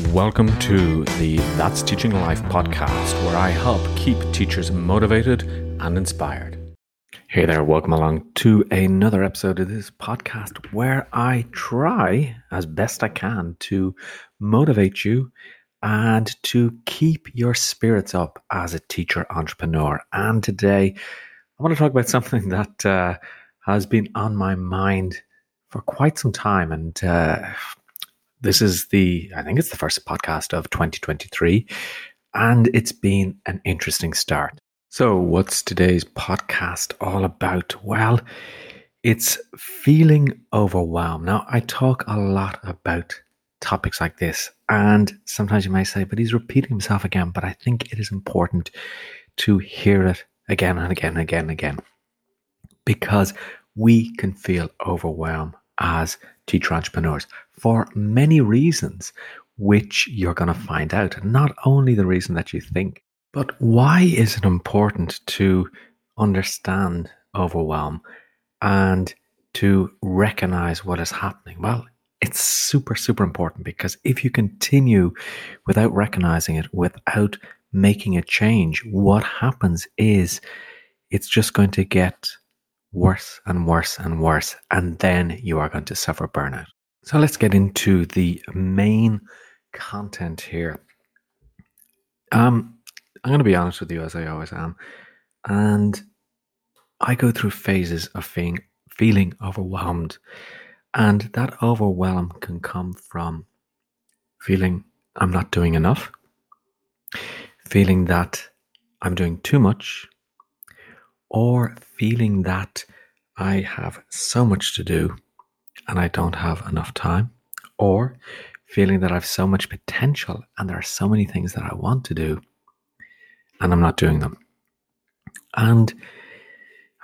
Welcome to the That's Teaching Life podcast, where I help keep teachers motivated and inspired. Hey there, welcome along to another episode of this podcast where I try as best I can to motivate you and to keep your spirits up as a teacher entrepreneur. And today, I want to talk about something that uh, has been on my mind for quite some time. And uh, this is the, I think it's the first podcast of 2023, and it's been an interesting start. So, what's today's podcast all about? Well, it's feeling overwhelmed. Now, I talk a lot about topics like this, and sometimes you might say, but he's repeating himself again. But I think it is important to hear it again and again and again and again because we can feel overwhelmed as teacher entrepreneurs for many reasons, which you're going to find out. Not only the reason that you think, but why is it important to understand overwhelm and to recognize what is happening? Well, it's super, super important because if you continue without recognizing it, without making a change, what happens is it's just going to get worse and worse and worse. And then you are going to suffer burnout. So let's get into the main content here. Um, I'm going to be honest with you, as I always am. And I go through phases of feeling overwhelmed. And that overwhelm can come from feeling I'm not doing enough, feeling that I'm doing too much, or feeling that I have so much to do and I don't have enough time, or feeling that I have so much potential and there are so many things that I want to do and I'm not doing them. And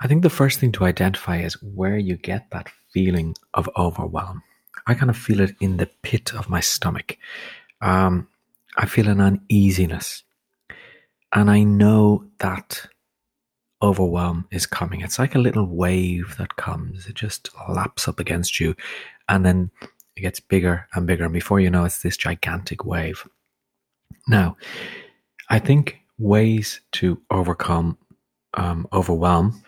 I think the first thing to identify is where you get that feeling of overwhelm. I kind of feel it in the pit of my stomach. Um, I feel an uneasiness. And I know that overwhelm is coming. It's like a little wave that comes, it just laps up against you, and then it gets bigger and bigger. And before you know, it's this gigantic wave. Now, I think ways to overcome um, overwhelm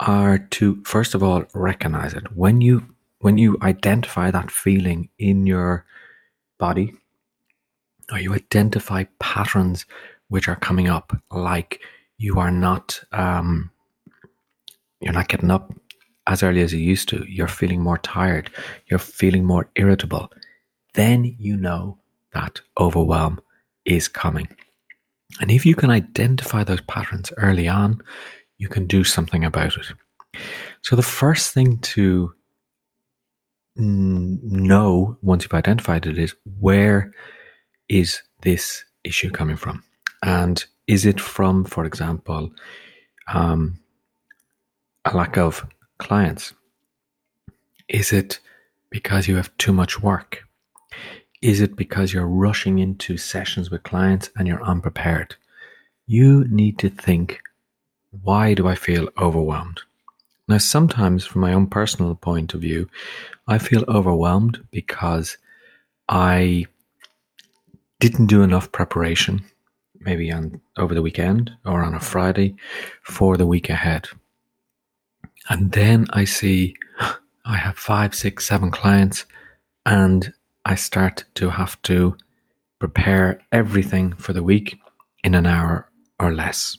are to first of all recognize it when you when you identify that feeling in your body or you identify patterns which are coming up like you are not um, you're not getting up as early as you used to. You're feeling more tired. You're feeling more irritable. Then you know that overwhelm is coming. And if you can identify those patterns early on, you can do something about it. So the first thing to know once you've identified it is where is this issue coming from? And is it from, for example, um, a lack of clients? Is it because you have too much work? Is it because you're rushing into sessions with clients and you're unprepared? You need to think why do I feel overwhelmed? Now, sometimes, from my own personal point of view, I feel overwhelmed because I didn't do enough preparation maybe on over the weekend or on a Friday for the week ahead. And then I see I have five, six, seven clients, and I start to have to prepare everything for the week in an hour or less.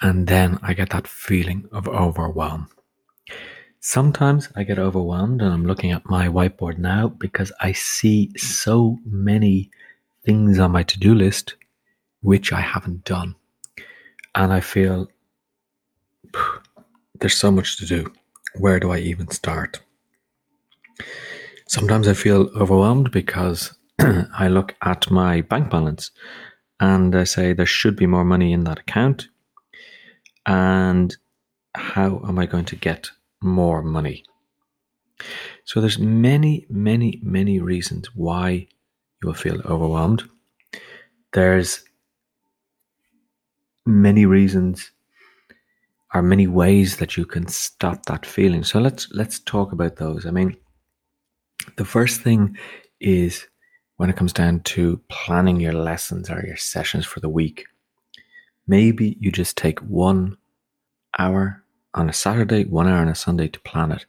And then I get that feeling of overwhelm. Sometimes I get overwhelmed and I'm looking at my whiteboard now because I see so many things on my to do list which I haven't done. And I feel there's so much to do. Where do I even start? Sometimes I feel overwhelmed because I look at my bank balance and I say there should be more money in that account. And how am I going to get more money? So there's many, many, many reasons why you will feel overwhelmed. There's many reasons or many ways that you can stop that feeling. So let's let's talk about those. I mean, the first thing is when it comes down to planning your lessons or your sessions for the week, maybe you just take one hour on a Saturday, one hour on a Sunday to plan it.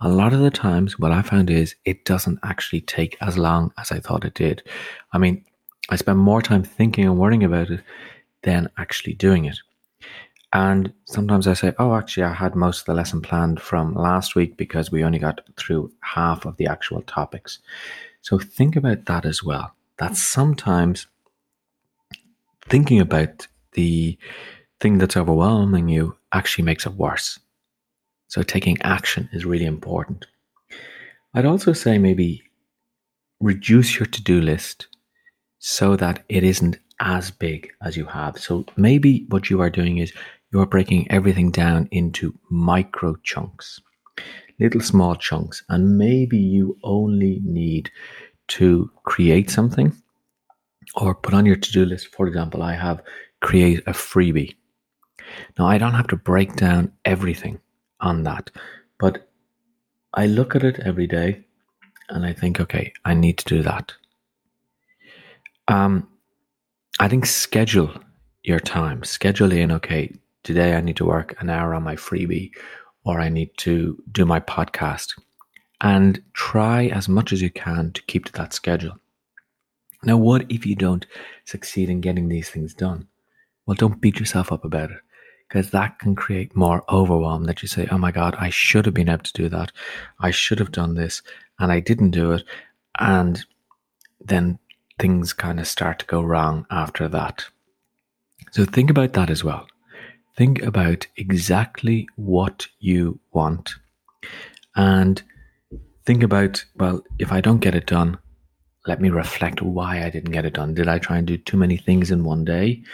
A lot of the times, what I found is it doesn't actually take as long as I thought it did. I mean, I spend more time thinking and worrying about it than actually doing it. And sometimes I say, oh, actually, I had most of the lesson planned from last week because we only got through half of the actual topics. So think about that as well. That sometimes thinking about the thing that's overwhelming you actually makes it worse. So taking action is really important. I'd also say maybe reduce your to do list so that it isn't as big as you have. So maybe what you are doing is you're breaking everything down into micro chunks, little small chunks, and maybe you only need to create something or put on your to do list. For example, I have create a freebie. Now, I don't have to break down everything on that, but I look at it every day and I think, okay, I need to do that. Um, I think schedule your time. Schedule in, okay, today I need to work an hour on my freebie or I need to do my podcast. And try as much as you can to keep to that schedule. Now, what if you don't succeed in getting these things done? Well, don't beat yourself up about it because that can create more overwhelm that you say, oh my God, I should have been able to do that. I should have done this and I didn't do it. And then things kind of start to go wrong after that. So think about that as well. Think about exactly what you want and think about, well, if I don't get it done, let me reflect why I didn't get it done. Did I try and do too many things in one day,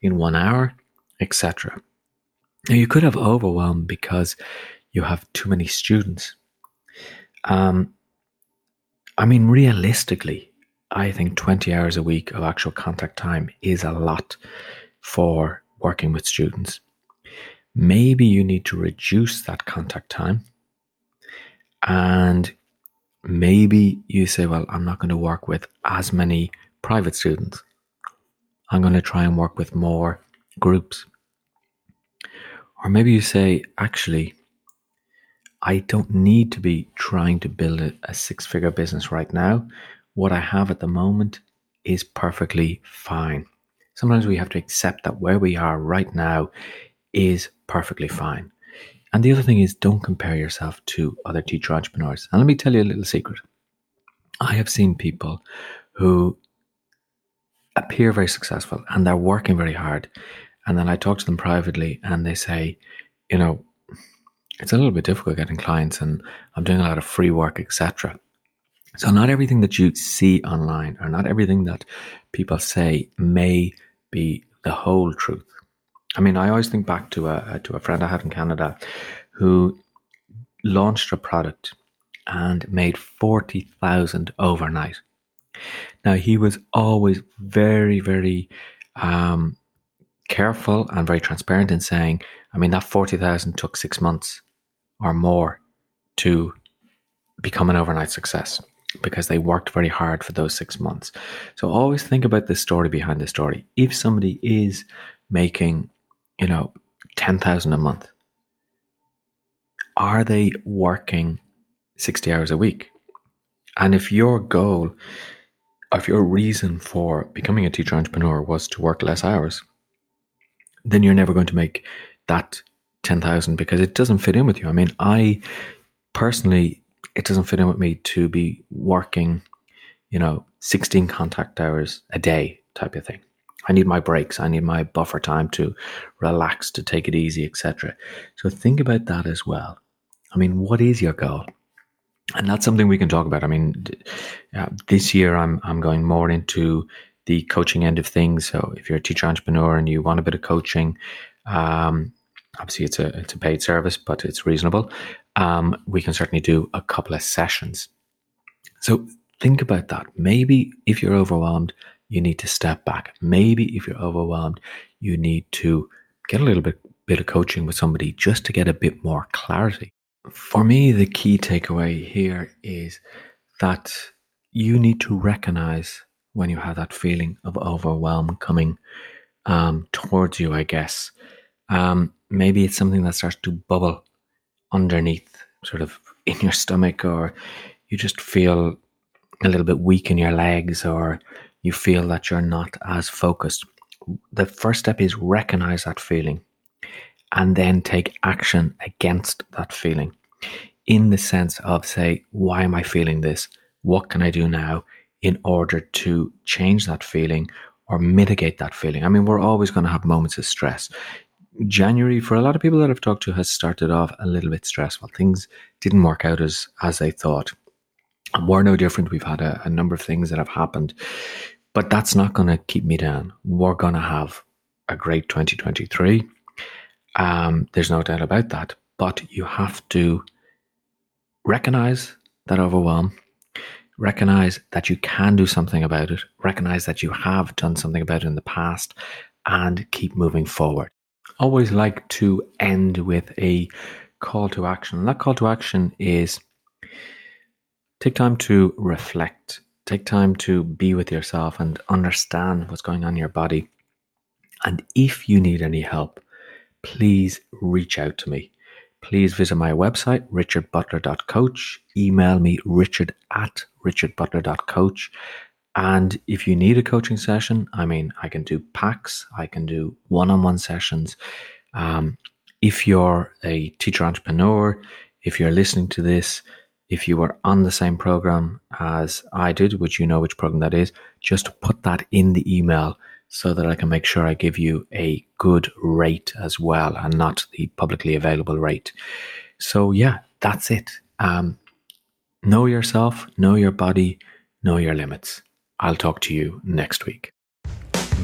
in one hour, etc.? Now, you could have overwhelmed because you have too many students. Um, I mean, realistically, I think 20 hours a week of actual contact time is a lot for working with students. Maybe you need to reduce that contact time. And maybe you say, well, I'm not going to work with as many private students. I'm going to try and work with more groups. Or maybe you say, actually, I don't need to be trying to build a, a six figure business right now what I have at the moment is perfectly fine. Sometimes we have to accept that where we are right now is perfectly fine. And the other thing is, don't compare yourself to other teacher entrepreneurs. And let me tell you a little secret. I have seen people who appear very successful and they're working very hard. And then I talk to them privately and they say, you know, it's a little bit difficult getting clients and I'm doing a lot of free work, etc. So, not everything that you see online or not everything that people say may be the whole truth. I mean, I always think back to a to a friend I had in Canada who launched a product and made forty thousand overnight. Now he was always very, very um, careful and very transparent in saying, I mean, that forty thousand took six months or more to become an overnight success because they worked very hard for those six months. So always think about the story behind the story. If somebody is making, you know, 10,000 a month, are they working 60 hours a week? And if your goal, if your reason for becoming a teacher entrepreneur was to work less hours, then you're never going to make that 10,000 because it doesn't fit in with you. I mean, I personally it doesn't fit in with me to be working, you know, 16 contact hours a day type of thing. I need my breaks. I need my buffer time to relax, to take it easy, etc. So think about that as well. I mean, what is your goal? And that's something we can talk about. I mean, uh, this year I'm I'm going more into the coaching end of things. So if you're a teacher entrepreneur and you want a bit of coaching, um, obviously it's a it's a paid service, but it's reasonable um, we can certainly do a couple of sessions. So think about that. Maybe if you're overwhelmed, you need to step back. Maybe if you're overwhelmed, you need to get a little bit, bit of coaching with somebody just to get a bit more clarity. For me, the key takeaway here is that you need to recognize when you have that feeling of overwhelm coming um, towards you, I guess. Um, maybe it's something that starts to bubble underneath, sort of in your stomach, or you just feel a little bit weak in your legs, or you feel that you're not as focused. The first step is recognize that feeling and then take action against that feeling in the sense of, say, why am I feeling this? What can I do now in order to change that feeling or mitigate that feeling? I mean, we're always going to have moments of stress. January, for a lot of people that I've talked to, has started off a little bit stressful. Things didn't work out as as they thought. And we're no different. We've had a, a number of things that have happened, but that's not going to keep me down. We're going to have a great 2023. Um, there's no doubt about that. But you have to recognize that overwhelm, recognize that you can do something about it, recognize that you have done something about it in the past, and keep moving forward. Always like to end with a call to action. And that call to action is take time to reflect, take time to be with yourself and understand what's going on in your body. And if you need any help, please reach out to me. Please visit my website, richardbutler.coach. Email me, richard at richardbutler.coach. And if you need a coaching session, I mean, I can do packs, I can do one on one sessions. Um, if you're a teacher entrepreneur, if you're listening to this, if you are on the same program as I did, which you know which program that is, just put that in the email so that I can make sure I give you a good rate as well and not the publicly available rate. So, yeah, that's it. Um, know yourself, know your body, know your limits. I'll talk to you next week.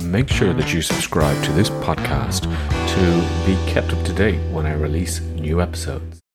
Make sure that you subscribe to this podcast to be kept up to date when I release new episodes.